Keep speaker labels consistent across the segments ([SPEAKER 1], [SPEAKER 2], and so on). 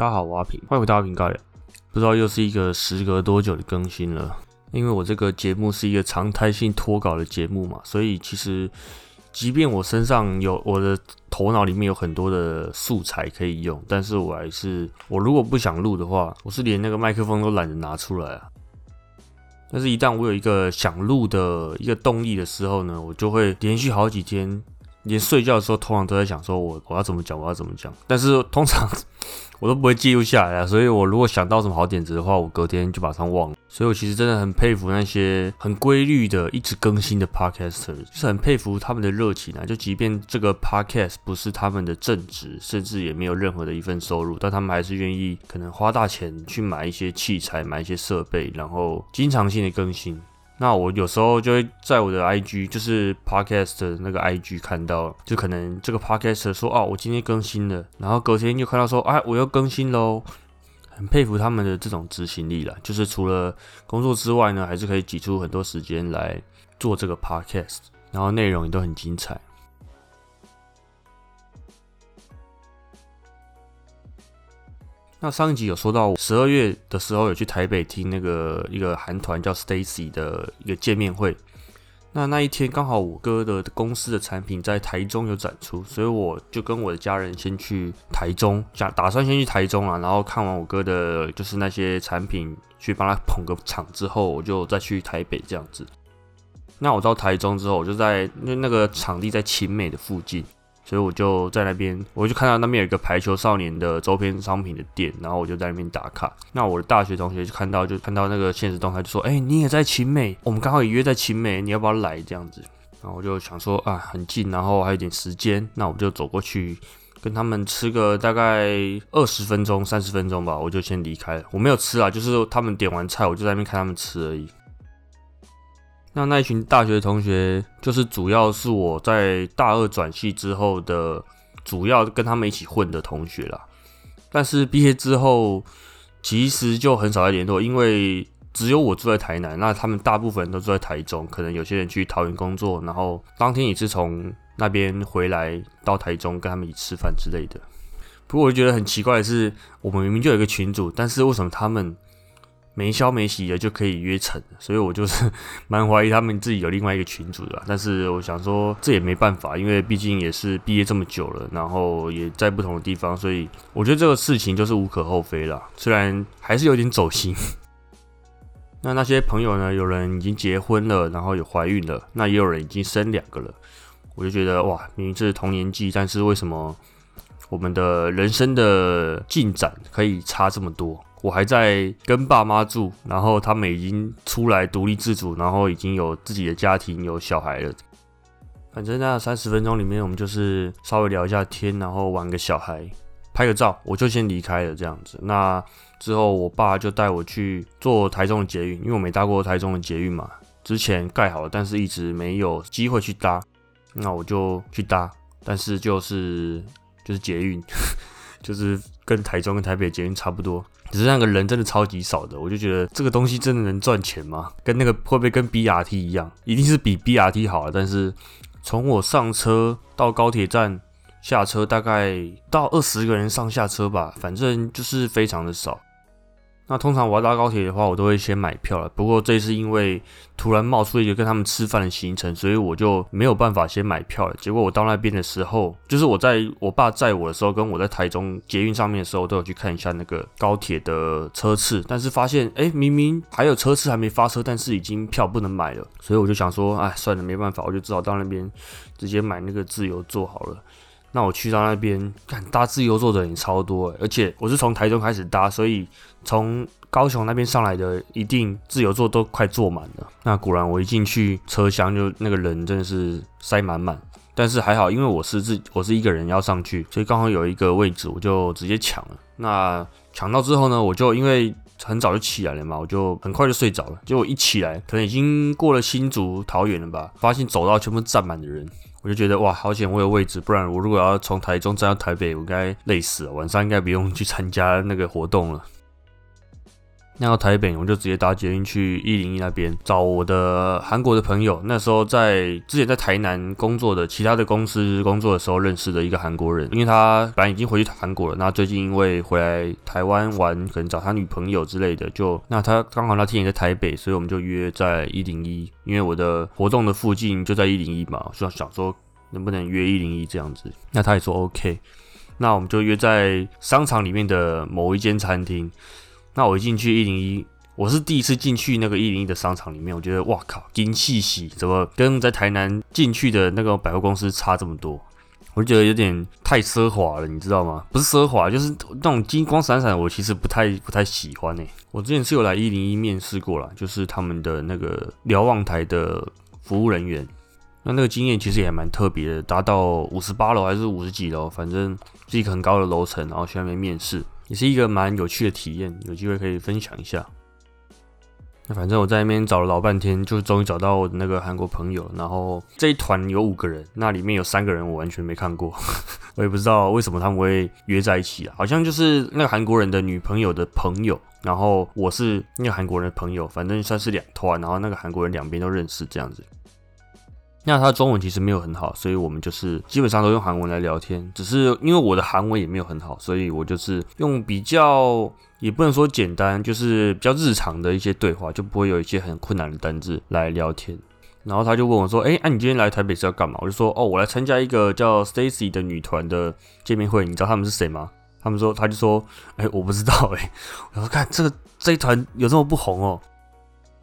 [SPEAKER 1] 大家好，我阿平，欢迎回到阿平盖。不知道又是一个时隔多久的更新了，因为我这个节目是一个常态性脱稿的节目嘛，所以其实即便我身上有我的头脑里面有很多的素材可以用，但是我还是我如果不想录的话，我是连那个麦克风都懒得拿出来啊。但是，一旦我有一个想录的一个动力的时候呢，我就会连续好几天。连睡觉的时候，通常都在想说，我我要怎么讲，我要怎么讲。但是通常我都不会记录下来啊，所以我如果想到什么好点子的话，我隔天就马上忘了。所以我其实真的很佩服那些很规律的、一直更新的 podcaster，就是很佩服他们的热情啊。就即便这个 podcast 不是他们的正职，甚至也没有任何的一份收入，但他们还是愿意可能花大钱去买一些器材、买一些设备，然后经常性的更新。那我有时候就会在我的 IG，就是 Podcast 的那个 IG 看到，就可能这个 Podcast 说哦，我今天更新了，然后隔天又看到说，哎，我又更新喽，很佩服他们的这种执行力了。就是除了工作之外呢，还是可以挤出很多时间来做这个 Podcast，然后内容也都很精彩。那上一集有说到，十二月的时候有去台北听那个一个韩团叫 Stacy 的一个见面会。那那一天刚好我哥的公司的产品在台中有展出，所以我就跟我的家人先去台中，想打算先去台中啊，然后看完我哥的就是那些产品，去帮他捧个场之后，我就再去台北这样子。那我到台中之后，我就在那那个场地在青美的附近。所以我就在那边，我就看到那边有一个排球少年的周边商品的店，然后我就在那边打卡。那我的大学同学就看到，就看到那个现实动态，就说：“哎，你也在青美，我们刚好也约在青美，你要不要来？”这样子。然后我就想说啊，很近，然后还有点时间，那我就走过去跟他们吃个大概二十分钟、三十分钟吧，我就先离开了。我没有吃啊，就是他们点完菜，我就在那边看他们吃而已。那那一群大学同学，就是主要是我在大二转系之后的主要跟他们一起混的同学啦。但是毕业之后，其实就很少在联络，因为只有我住在台南，那他们大部分人都住在台中，可能有些人去桃园工作，然后当天也是从那边回来到台中跟他们一起吃饭之类的。不过我觉得很奇怪的是，我们明明就有一个群组，但是为什么他们？没消没息的就可以约成，所以我就是 蛮怀疑他们自己有另外一个群主的。但是我想说，这也没办法，因为毕竟也是毕业这么久了，然后也在不同的地方，所以我觉得这个事情就是无可厚非啦。虽然还是有点走心。那那些朋友呢？有人已经结婚了，然后有怀孕了，那也有人已经生两个了。我就觉得哇，明明是同年纪，但是为什么我们的人生的进展可以差这么多？我还在跟爸妈住，然后他们已经出来独立自主，然后已经有自己的家庭，有小孩了。反正那三十分钟里面，我们就是稍微聊一下天，然后玩个小孩，拍个照，我就先离开了这样子。那之后，我爸就带我去坐台中的捷运，因为我没搭过台中的捷运嘛，之前盖好了，但是一直没有机会去搭。那我就去搭，但是就是就是捷运，就是跟台中跟台北捷运差不多。只是那个人真的超级少的，我就觉得这个东西真的能赚钱吗？跟那个会不会跟 BRT 一样？一定是比 BRT 好啊，但是从我上车到高铁站下车，大概到二十个人上下车吧，反正就是非常的少。那通常我要搭高铁的话，我都会先买票了。不过这次因为突然冒出一个跟他们吃饭的行程，所以我就没有办法先买票了。结果我到那边的时候，就是我在我爸载我的时候，跟我在台中捷运上面的时候，都有去看一下那个高铁的车次，但是发现，哎，明明还有车次还没发车，但是已经票不能买了。所以我就想说，哎，算了，没办法，我就只好到那边直接买那个自由座好了。那我去到那边，看搭自由座的人超多，而且我是从台中开始搭，所以从高雄那边上来的一定自由座都快坐满了。那果然我一进去车厢就那个人真的是塞满满，但是还好，因为我是自我是一个人要上去，所以刚好有一个位置，我就直接抢了。那抢到之后呢，我就因为很早就起来了嘛，我就很快就睡着了。结果一起来，可能已经过了新竹桃园了吧，发现走道全部站满的人。我就觉得哇，好险我有位置，不然我如果要从台中站到台北，我该累死了。晚上应该不用去参加那个活动了。那到台北，我就直接搭捷运去一零一那边找我的韩国的朋友。那时候在之前在台南工作的其他的公司工作的时候认识的一个韩国人，因为他本来已经回去韩国了，那最近因为回来台湾玩，可能找他女朋友之类的，就那他刚好那天也在台北，所以我们就约在一零一，因为我的活动的附近就在一零一嘛，就想说能不能约一零一这样子。那他也说 OK，那我们就约在商场里面的某一间餐厅。那我一进去一零一，我是第一次进去那个一零一的商场里面，我觉得哇靠，金气息怎么跟在台南进去的那个百货公司差这么多？我就觉得有点太奢华了，你知道吗？不是奢华，就是那种金光闪闪，我其实不太不太喜欢诶。我之前是有来一零一面试过了，就是他们的那个瞭望台的服务人员，那那个经验其实也蛮特别的，达到五十八楼还是五十几楼，反正是一个很高的楼层，然后去那边面试。也是一个蛮有趣的体验，有机会可以分享一下。那反正我在那边找了老半天，就终于找到我的那个韩国朋友。然后这一团有五个人，那里面有三个人我完全没看过，我也不知道为什么他们会约在一起啊。好像就是那个韩国人的女朋友的朋友，然后我是那个韩国人的朋友，反正算是两团。然后那个韩国人两边都认识这样子。那他中文其实没有很好，所以我们就是基本上都用韩文来聊天。只是因为我的韩文也没有很好，所以我就是用比较也不能说简单，就是比较日常的一些对话，就不会有一些很困难的单字来聊天。然后他就问我说：“哎，那你今天来台北是要干嘛？”我就说：“哦，我来参加一个叫 Stacy 的女团的见面会。你知道他们是谁吗？”他们说，他就说：“哎，我不知道。”哎，我说：“看这个这一团有这么不红哦。”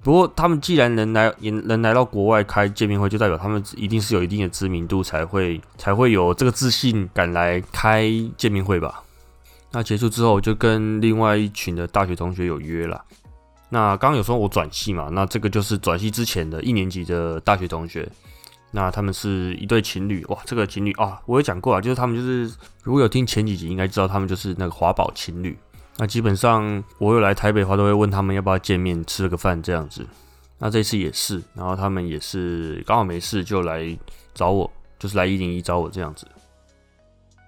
[SPEAKER 1] 不过，他们既然能来，也能来到国外开见面会，就代表他们一定是有一定的知名度，才会才会有这个自信敢来开见面会吧。那结束之后，就跟另外一群的大学同学有约了。那刚刚有说我转系嘛，那这个就是转系之前的一年级的大学同学。那他们是一对情侣，哇，这个情侣啊，我有讲过啊，就是他们就是如果有听前几集，应该知道他们就是那个华宝情侣。那基本上，我有来台北的话，都会问他们要不要见面吃个饭这样子。那这次也是，然后他们也是刚好没事就来找我，就是来一零一找我这样子。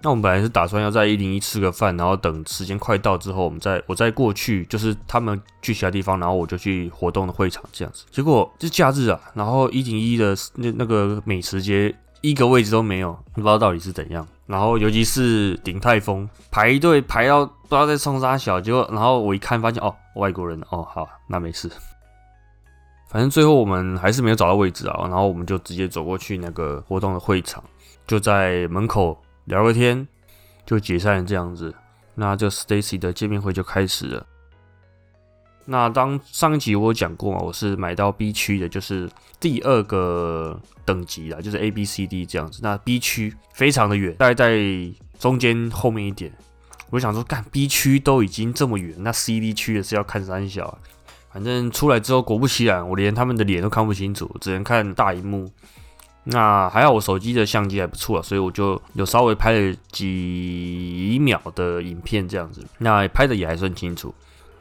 [SPEAKER 1] 那我们本来是打算要在一零一吃个饭，然后等时间快到之后，我们再我再过去，就是他们去其他地方，然后我就去活动的会场这样子。结果是假日啊，然后一零一的那那个美食街一个位置都没有，不知道到底是怎样。然后尤其是鼎泰丰排队排到不知道在冲啥小，结果然后我一看发现哦外国人哦好那没事，反正最后我们还是没有找到位置啊，然后我们就直接走过去那个活动的会场，就在门口聊个天就解散这样子，那这 Stacy 的见面会就开始了。那当上一集我有讲过嘛，我是买到 B 区的，就是第二个等级啦，就是 A、B、C、D 这样子。那 B 区非常的远，大概在中间后面一点。我想说，干 B 区都已经这么远，那 C、D 区也是要看三小。啊反正出来之后，果不其然，我连他们的脸都看不清楚，只能看大荧幕。那还好，我手机的相机还不错，所以我就有稍微拍了几秒的影片这样子，那拍的也还算清楚。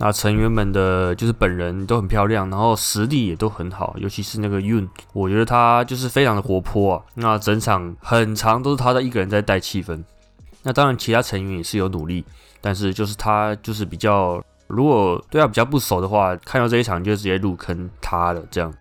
[SPEAKER 1] 那成员们的就是本人都很漂亮，然后实力也都很好，尤其是那个 Yun，我觉得他就是非常的活泼啊。那整场很长都是他的一个人在带气氛。那当然其他成员也是有努力，但是就是他就是比较，如果对他比较不熟的话，看到这一场就直接入坑他了这样。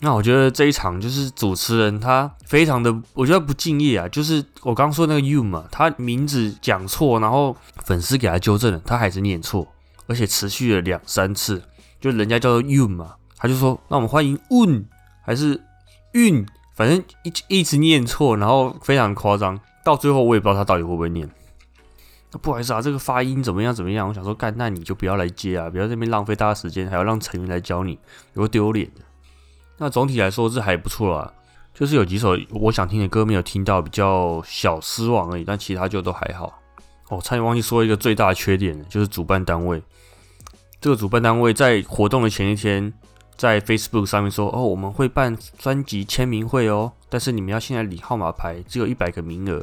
[SPEAKER 1] 那我觉得这一场就是主持人他非常的，我觉得不敬业啊。就是我刚说那个 Yun 嘛，他名字讲错，然后粉丝给他纠正了，他还是念错。而且持续了两三次，就人家叫做 Yun 嘛，他就说那我们欢迎 Un 还是 Yun，反正一一直念错，然后非常夸张，到最后我也不知道他到底会不会念。不好意思啊，这个发音怎么样怎么样？我想说干，那你就不要来接啊，不要这边浪费大家时间，还要让成员来教你，有丢脸的。那总体来说是还不错啦，就是有几首我想听的歌没有听到，比较小失望而已，但其他就都还好。哦，差点忘记说一个最大的缺点，就是主办单位。这个主办单位在活动的前一天，在 Facebook 上面说：“哦，我们会办专辑签名会哦，但是你们要现在领号码牌，只有一百个名额。”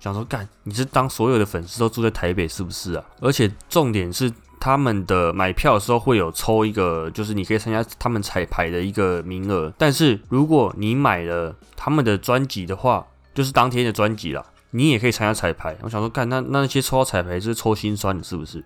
[SPEAKER 1] 想说干，你是当所有的粉丝都住在台北是不是啊？而且重点是他们的买票的时候会有抽一个，就是你可以参加他们彩排的一个名额。但是如果你买了他们的专辑的话，就是当天的专辑啦。你也可以参加彩排，我想说，干那那些抽到彩排是抽心酸的，是不是？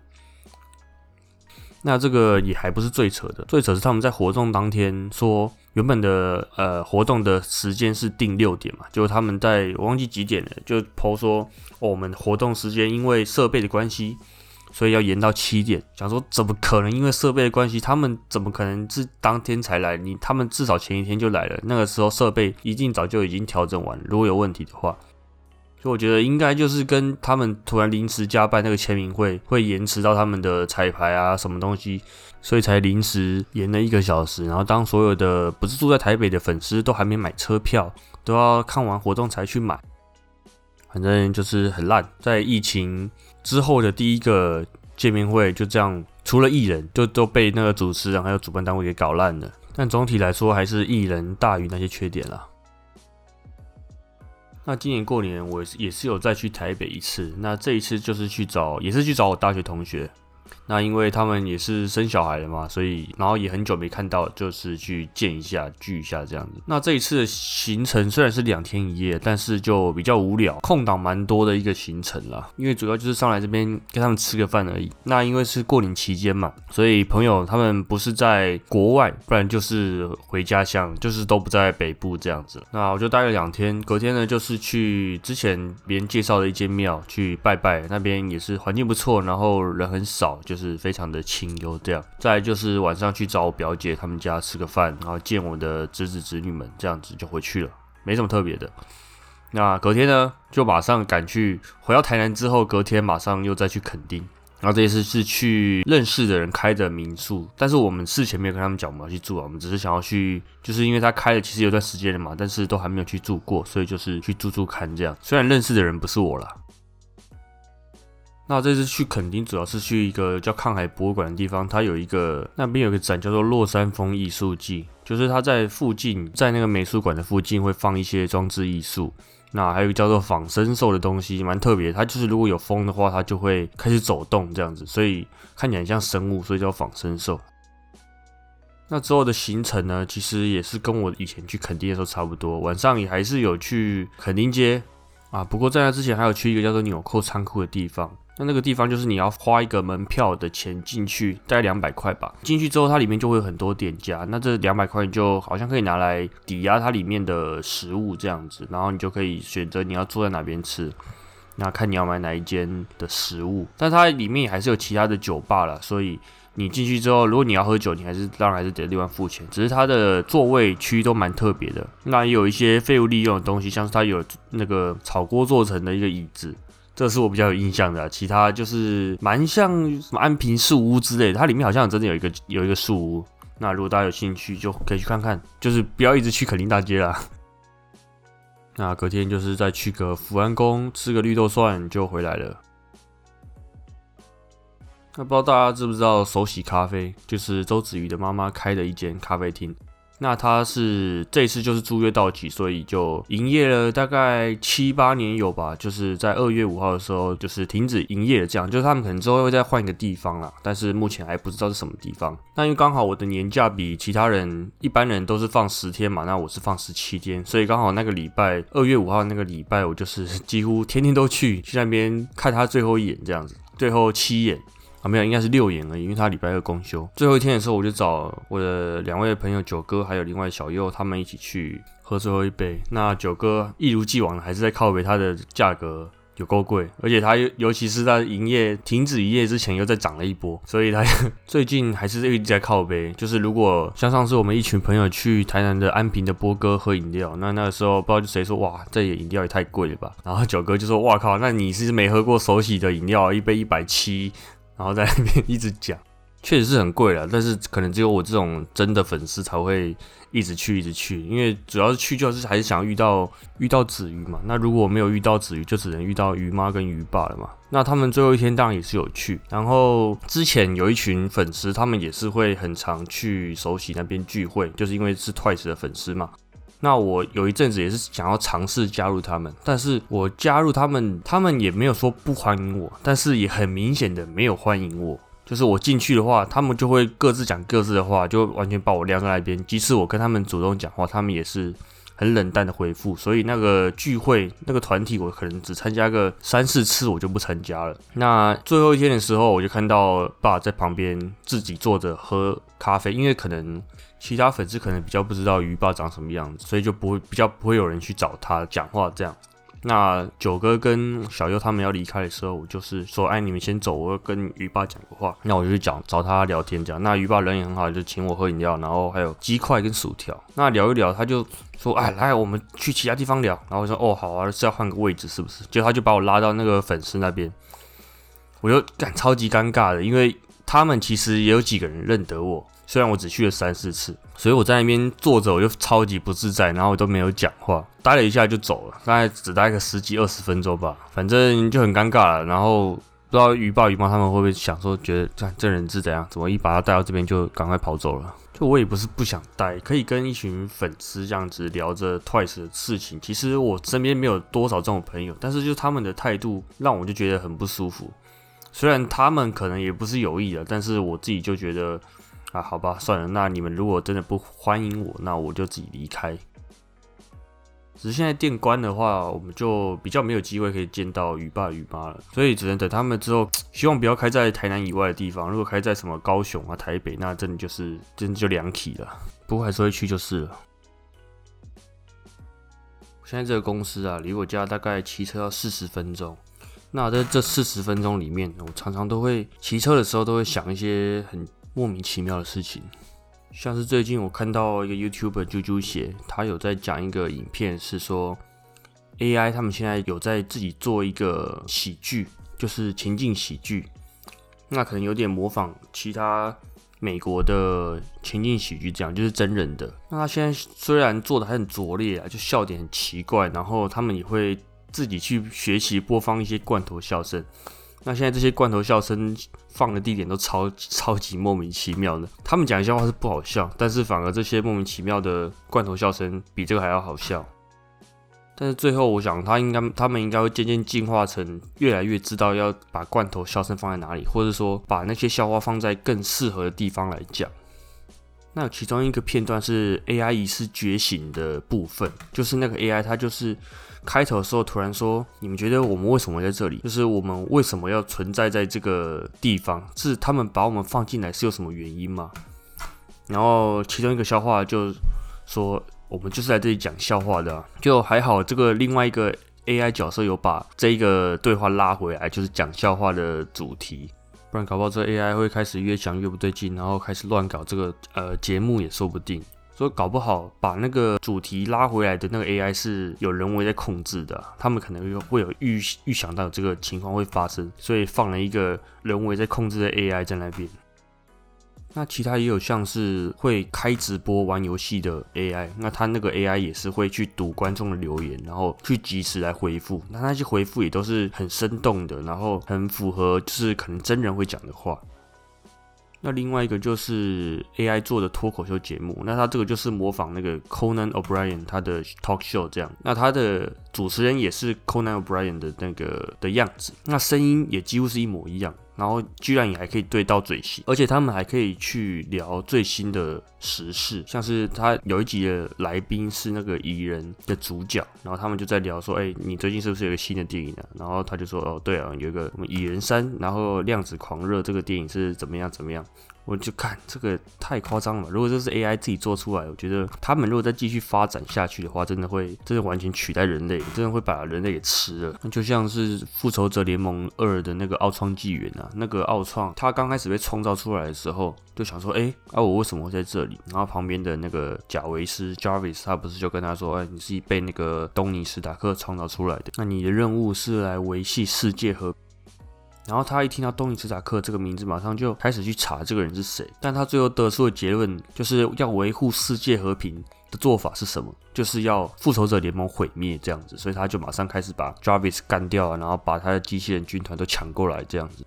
[SPEAKER 1] 那这个也还不是最扯的，最扯是他们在活动当天说，原本的呃活动的时间是定六点嘛，就他们在我忘记几点了，就抛说我们活动时间因为设备的关系，所以要延到七点。想说怎么可能因为设备的关系，他们怎么可能是当天才来？你他们至少前一天就来了，那个时候设备一定早就已经调整完。如果有问题的话。所以我觉得应该就是跟他们突然临时加办那个签名会，会延迟到他们的彩排啊什么东西，所以才临时延了一个小时。然后当所有的不是住在台北的粉丝都还没买车票，都要看完活动才去买，反正就是很烂。在疫情之后的第一个见面会就这样，除了艺人就都被那个主持人还有主办单位给搞烂了。但总体来说还是艺人大于那些缺点啦。那今年过年我也是有再去台北一次，那这一次就是去找，也是去找我大学同学。那因为他们也是生小孩了嘛，所以然后也很久没看到，就是去见一下聚一下这样子。那这一次的行程虽然是两天一夜，但是就比较无聊，空档蛮多的一个行程啦。因为主要就是上来这边跟他们吃个饭而已。那因为是过年期间嘛，所以朋友他们不是在国外，不然就是回家乡，就是都不在北部这样子。那我就待了两天，隔天呢就是去之前别人介绍的一间庙去拜拜，那边也是环境不错，然后人很少，就。是非常的清幽，这样。再就是晚上去找我表姐他们家吃个饭，然后见我的侄子侄女们，这样子就回去了，没什么特别的。那隔天呢，就马上赶去回到台南之后，隔天马上又再去垦丁。然后这一次是去认识的人开的民宿，但是我们事前没有跟他们讲我们要去住啊，我们只是想要去，就是因为他开了其实有段时间了嘛，但是都还没有去住过，所以就是去住住看这样。虽然认识的人不是我了。那这次去垦丁，主要是去一个叫抗海博物馆的地方，它有一个那边有个展叫做落山风艺术季，就是它在附近，在那个美术馆的附近会放一些装置艺术。那还有一个叫做仿生兽的东西，蛮特别，它就是如果有风的话，它就会开始走动这样子，所以看起来像生物，所以叫仿生兽。那之后的行程呢，其实也是跟我以前去垦丁的时候差不多，晚上也还是有去垦丁街啊，不过在那之前还有去一个叫做纽扣仓库的地方。那那个地方就是你要花一个门票的钱进去，大概两百块吧。进去之后，它里面就会有很多店家，那这两百块你就好像可以拿来抵押它里面的食物这样子，然后你就可以选择你要坐在哪边吃，那看你要买哪一间的食物。但它里面还是有其他的酒吧了，所以你进去之后，如果你要喝酒，你还是当然还是得另外付钱。只是它的座位区都蛮特别的，那也有一些废物利用的东西，像是它有那个炒锅做成的一个椅子。这是我比较有印象的，其他就是蛮像什么安平树屋之类的，它里面好像真的有一个有一个树屋。那如果大家有兴趣，就可以去看看，就是不要一直去垦丁大街啦。那隔天就是再去个福安宫吃个绿豆蒜就回来了。那不知道大家知不知道手洗咖啡，就是周子瑜的妈妈开的一间咖啡厅。那他是这次就是租约到期，所以就营业了大概七八年有吧，就是在二月五号的时候就是停止营业了。这样就是他们可能之后会再换一个地方啦，但是目前还不知道是什么地方。那因为刚好我的年假比其他人一般人都是放十天嘛，那我是放十七天，所以刚好那个礼拜二月五号那个礼拜，我就是几乎天天都去去那边看他最后一眼这样子，最后七眼。啊，没有，应该是六眼而已，因为他礼拜二公休。最后一天的时候，我就找我的两位朋友九哥还有另外小右他们一起去喝最后一杯。那九哥一如既往的还是在靠北，它的价格有够贵，而且他尤其是在营业停止营业之前又再涨了一波，所以他 最近还是一直在靠背。就是如果像上次我们一群朋友去台南的安平的波哥喝饮料，那那个时候不知道谁说哇，这饮料也太贵了吧？然后九哥就说哇靠，那你是没喝过手洗的饮料，一杯一百七。然后在那边 一直讲，确实是很贵了，但是可能只有我这种真的粉丝才会一直去，一直去，因为主要是去就是还是想遇到遇到子瑜嘛。那如果没有遇到子瑜，就只能遇到鱼妈跟鱼爸了嘛。那他们最后一天当然也是有去，然后之前有一群粉丝，他们也是会很常去首喜那边聚会，就是因为是 Twice 的粉丝嘛。那我有一阵子也是想要尝试加入他们，但是我加入他们，他们也没有说不欢迎我，但是也很明显的没有欢迎我。就是我进去的话，他们就会各自讲各自的话，就完全把我晾在那边。即使我跟他们主动讲话，他们也是很冷淡的回复，所以那个聚会那个团体我可能只参加个三四次，我就不参加了。那最后一天的时候，我就看到爸在旁边自己坐着喝咖啡，因为可能其他粉丝可能比较不知道鱼爸长什么样子，所以就不会比较不会有人去找他讲话这样。那九哥跟小优他们要离开的时候，我就是说，哎，你们先走，我要跟鱼爸讲个话。那我就去讲找他聊天，这样。那鱼爸人也很好，就请我喝饮料，然后还有鸡块跟薯条。那聊一聊，他就说，哎，来，我们去其他地方聊。然后我说，哦，好啊，是要换个位置是不是？就他就把我拉到那个粉丝那边，我就感超级尴尬的，因为他们其实也有几个人认得我。虽然我只去了三四次，所以我在那边坐着我就超级不自在，然后我都没有讲话，待了一下就走了，大概只待个十几二十分钟吧，反正就很尴尬了。然后不知道鱼爸鱼妈他们会不会想说，觉得这这人是怎样，怎么一把他带到这边就赶快跑走了？就我也不是不想待，可以跟一群粉丝这样子聊着 Twice 的事情。其实我身边没有多少这种朋友，但是就他们的态度让我就觉得很不舒服。虽然他们可能也不是有意的，但是我自己就觉得。啊，好吧，算了。那你们如果真的不欢迎我，那我就自己离开。只是现在店关的话，我们就比较没有机会可以见到雨爸雨妈了，所以只能等他们之后。希望不要开在台南以外的地方。如果开在什么高雄啊、台北，那真的就是真的就两体了。不过还是会去就是了。现在这个公司啊，离我家大概骑车要四十分钟。那在这四十分钟里面，我常常都会骑车的时候都会想一些很。莫名其妙的事情，像是最近我看到一个 YouTuber 啾啾写，他有在讲一个影片，是说 AI 他们现在有在自己做一个喜剧，就是情境喜剧，那可能有点模仿其他美国的情境喜剧，这样就是真人的。那他现在虽然做的还很拙劣啊，就笑点很奇怪，然后他们也会自己去学习播放一些罐头笑声。那现在这些罐头笑声放的地点都超超级莫名其妙的，他们讲笑话是不好笑，但是反而这些莫名其妙的罐头笑声比这个还要好笑。但是最后我想，他应该他们应该会渐渐进化成越来越知道要把罐头笑声放在哪里，或者说把那些笑话放在更适合的地方来讲。那其中一个片段是 AI 仪式觉醒的部分，就是那个 AI 它就是。开头的时候突然说：“你们觉得我们为什么在这里？就是我们为什么要存在在这个地方？是他们把我们放进来是有什么原因吗？”然后其中一个笑话就说：“我们就是来这里讲笑话的。”就还好，这个另外一个 AI 角色有把这一个对话拉回来，就是讲笑话的主题。不然搞不好这 AI 会开始越讲越不对劲，然后开始乱搞这个呃节目也说不定。所以搞不好把那个主题拉回来的那个 AI 是有人为在控制的，他们可能会有预预想到这个情况会发生，所以放了一个人为在控制的 AI 在那边。那其他也有像是会开直播玩游戏的 AI，那他那个 AI 也是会去读观众的留言，然后去及时来回复。那那些回复也都是很生动的，然后很符合就是可能真人会讲的话。那另外一个就是 AI 做的脱口秀节目，那它这个就是模仿那个 Conan O'Brien 他的 talk show 这样，那他的主持人也是 Conan O'Brien 的那个的样子，那声音也几乎是一模一样。然后居然也还可以对到嘴型，而且他们还可以去聊最新的时事，像是他有一集的来宾是那个蚁人的主角，然后他们就在聊说，哎，你最近是不是有个新的电影啊？然后他就说，哦，对啊，有一个什么蚁人三，然后量子狂热这个电影是怎么样怎么样。我就看这个太夸张了。如果这是 AI 自己做出来，我觉得他们如果再继续发展下去的话，真的会真的完全取代人类，真的会把人类给吃了。那就像是复仇者联盟二的那个奥创纪元啊，那个奥创他刚开始被创造出来的时候，就想说，哎，啊我为什么会在这里？然后旁边的那个贾维斯 Jarvis 他不是就跟他说，哎，你是被那个东尼史塔克创造出来的，那你的任务是来维系世界和。然后他一听到东尼·斯塔克这个名字，马上就开始去查这个人是谁。但他最后得出的结论，就是要维护世界和平的做法是什么？就是要复仇者联盟毁灭这样子。所以他就马上开始把 Jarvis 干掉啊，然后把他的机器人军团都抢过来这样子。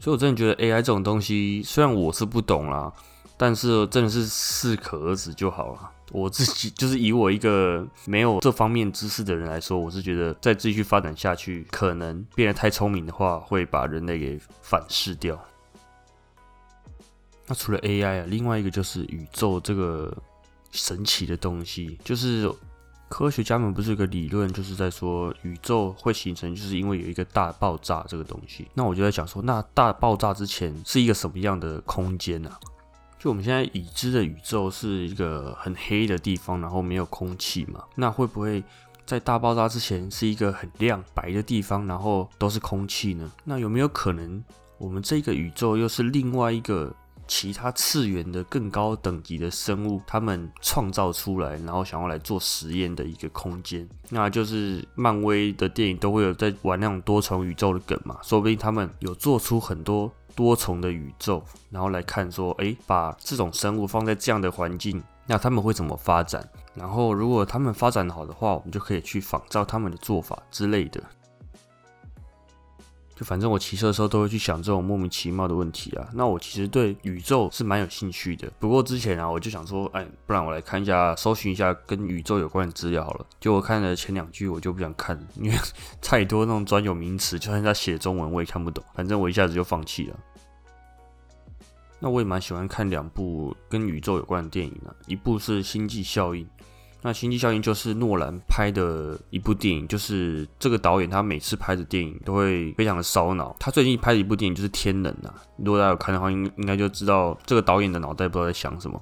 [SPEAKER 1] 所以我真的觉得 AI 这种东西，虽然我是不懂啦，但是真的是适可而止就好了。我自己 就是以我一个没有这方面知识的人来说，我是觉得再继续发展下去，可能变得太聪明的话，会把人类给反噬掉。那除了 AI 啊，另外一个就是宇宙这个神奇的东西，就是科学家们不是有个理论，就是在说宇宙会形成，就是因为有一个大爆炸这个东西。那我就在想说，那大爆炸之前是一个什么样的空间呢？就我们现在已知的宇宙是一个很黑的地方，然后没有空气嘛？那会不会在大爆炸之前是一个很亮白的地方，然后都是空气呢？那有没有可能我们这个宇宙又是另外一个？其他次元的更高等级的生物，他们创造出来，然后想要来做实验的一个空间，那就是漫威的电影都会有在玩那种多重宇宙的梗嘛，说不定他们有做出很多多重的宇宙，然后来看说，诶，把这种生物放在这样的环境，那他们会怎么发展？然后如果他们发展好的话，我们就可以去仿照他们的做法之类的。就反正我骑车的时候都会去想这种莫名其妙的问题啊。那我其实对宇宙是蛮有兴趣的。不过之前啊，我就想说，哎，不然我来看一下，搜寻一下跟宇宙有关的资料好了。就我看了前两句，我就不想看了，因为 太多那种专有名词，就算他写中文我也看不懂。反正我一下子就放弃了。那我也蛮喜欢看两部跟宇宙有关的电影啊，一部是《星际效应》。那《星际效应》就是诺兰拍的一部电影，就是这个导演他每次拍的电影都会非常的烧脑。他最近拍的一部电影就是《天能》啊，如果大家有看的话，应应该就知道这个导演的脑袋不知道在想什么。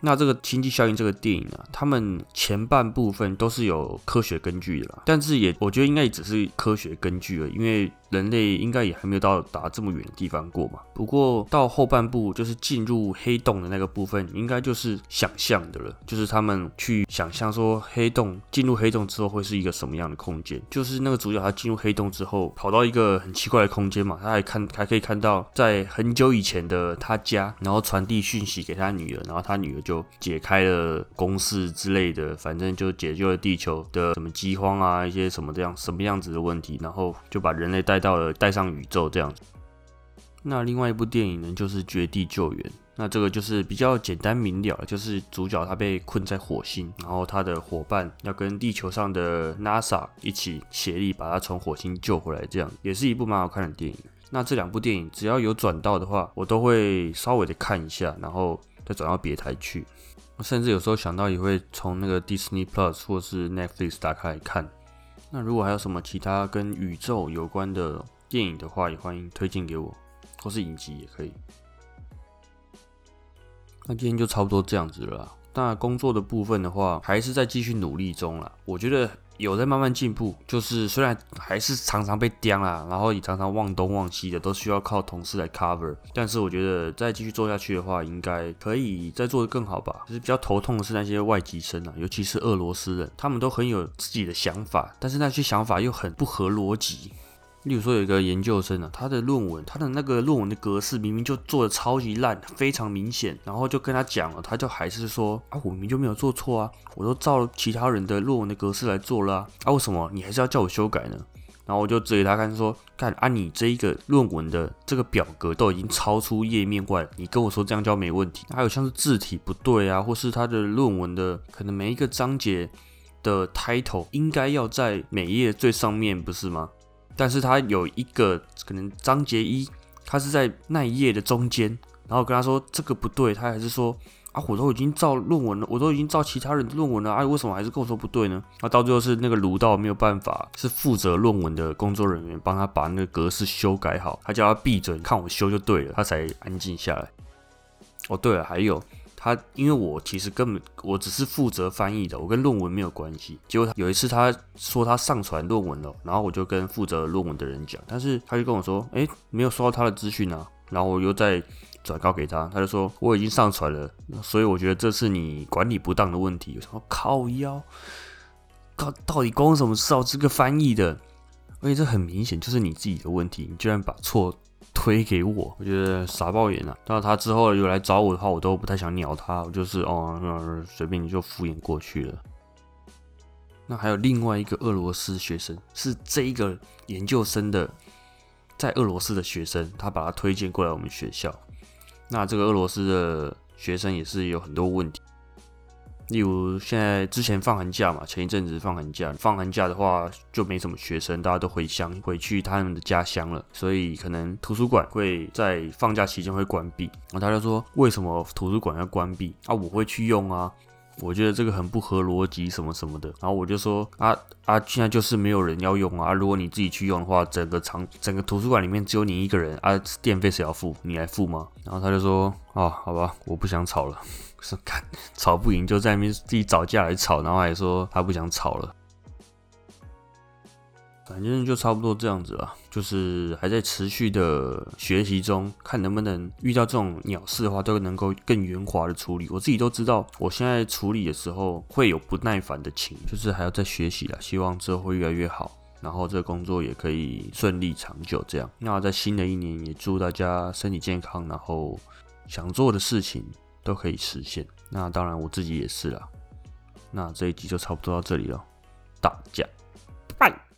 [SPEAKER 1] 那这个《星际效应》这个电影啊，他们前半部分都是有科学根据的啦，但是也我觉得应该也只是科学根据了，因为。人类应该也还没有到达这么远的地方过嘛。不过到后半部就是进入黑洞的那个部分，应该就是想象的了。就是他们去想象说黑洞进入黑洞之后会是一个什么样的空间。就是那个主角他进入黑洞之后，跑到一个很奇怪的空间嘛，他还看还可以看到在很久以前的他家，然后传递讯息给他女儿，然后他女儿就解开了公式之类的，反正就解救了地球的什么饥荒啊，一些什么这样什么样子的问题，然后就把人类带。到了带上宇宙这样子，那另外一部电影呢，就是《绝地救援》。那这个就是比较简单明了，就是主角他被困在火星，然后他的伙伴要跟地球上的 NASA 一起协力把他从火星救回来，这样也是一部蛮好看的电影。那这两部电影只要有转到的话，我都会稍微的看一下，然后再转到别台去。甚至有时候想到也会从那个 Disney Plus 或是 Netflix 打开来看。那如果还有什么其他跟宇宙有关的电影的话，也欢迎推荐给我，或是影集也可以。那今天就差不多这样子了。那工作的部分的话，还是在继续努力中了。我觉得。有在慢慢进步，就是虽然还是常常被刁啦，然后也常常忘东忘西的，都需要靠同事来 cover。但是我觉得再继续做下去的话，应该可以再做得更好吧。就是比较头痛的是那些外籍生啊，尤其是俄罗斯人，他们都很有自己的想法，但是那些想法又很不合逻辑。例如说，有一个研究生啊，他的论文，他的那个论文的格式明明就做的超级烂，非常明显，然后就跟他讲了，他就还是说啊，我明明就没有做错啊，我都照其他人的论文的格式来做了啊，为什么你还是要叫我修改呢？然后我就指给他看说，看啊，你这一个论文的这个表格都已经超出页面外，你跟我说这样交没问题？还有像是字体不对啊，或是他的论文的可能每一个章节的 title 应该要在每页最上面，不是吗？但是他有一个可能章节一，他是在那一页的中间，然后跟他说这个不对，他还是说啊，我都已经照论文了，我都已经照其他人的论文了，啊，为什么还是跟我说不对呢？那到最后是那个卢道没有办法，是负责论文的工作人员帮他把那个格式修改好，他叫他闭嘴，看我修就对了，他才安静下来。哦，对了，还有。他因为我其实根本我只是负责翻译的，我跟论文没有关系。结果有一次他说他上传论文了，然后我就跟负责论文的人讲，但是他就跟我说，哎，没有收到他的资讯啊。然后我又再转告给他，他就说我已经上传了，所以我觉得这是你管理不当的问题。有什么靠腰？到到底关我什么事啊？这个翻译的，而且这很明显就是你自己的问题，你居然把错。推给我，我觉得傻爆眼了。那他之后有来找我的话，我都不太想鸟他，我就是哦，随便你就敷衍过去了。那还有另外一个俄罗斯学生，是这一个研究生的，在俄罗斯的学生，他把他推荐过来我们学校。那这个俄罗斯的学生也是有很多问题。例如现在之前放寒假嘛，前一阵子放寒假，放寒假的话就没什么学生，大家都回乡回去他们的家乡了，所以可能图书馆会在放假期间会关闭。然后他就说，为什么图书馆要关闭啊？我会去用啊。我觉得这个很不合逻辑，什么什么的。然后我就说啊啊，现在就是没有人要用啊。如果你自己去用的话，整个场整个图书馆里面只有你一个人啊，电费谁要付？你来付吗？然后他就说啊，好吧，我不想吵了。是看吵不赢，就在那边自己找架来吵，然后还说他不想吵了。反正就差不多这样子了，就是还在持续的学习中，看能不能遇到这种鸟事的话，都能够更圆滑的处理。我自己都知道，我现在处理的时候会有不耐烦的情，就是还要再学习啦。希望之后会越来越好，然后这个工作也可以顺利长久。这样，那在新的一年也祝大家身体健康，然后想做的事情都可以实现。那当然我自己也是啦。那这一集就差不多到这里了，大家拜。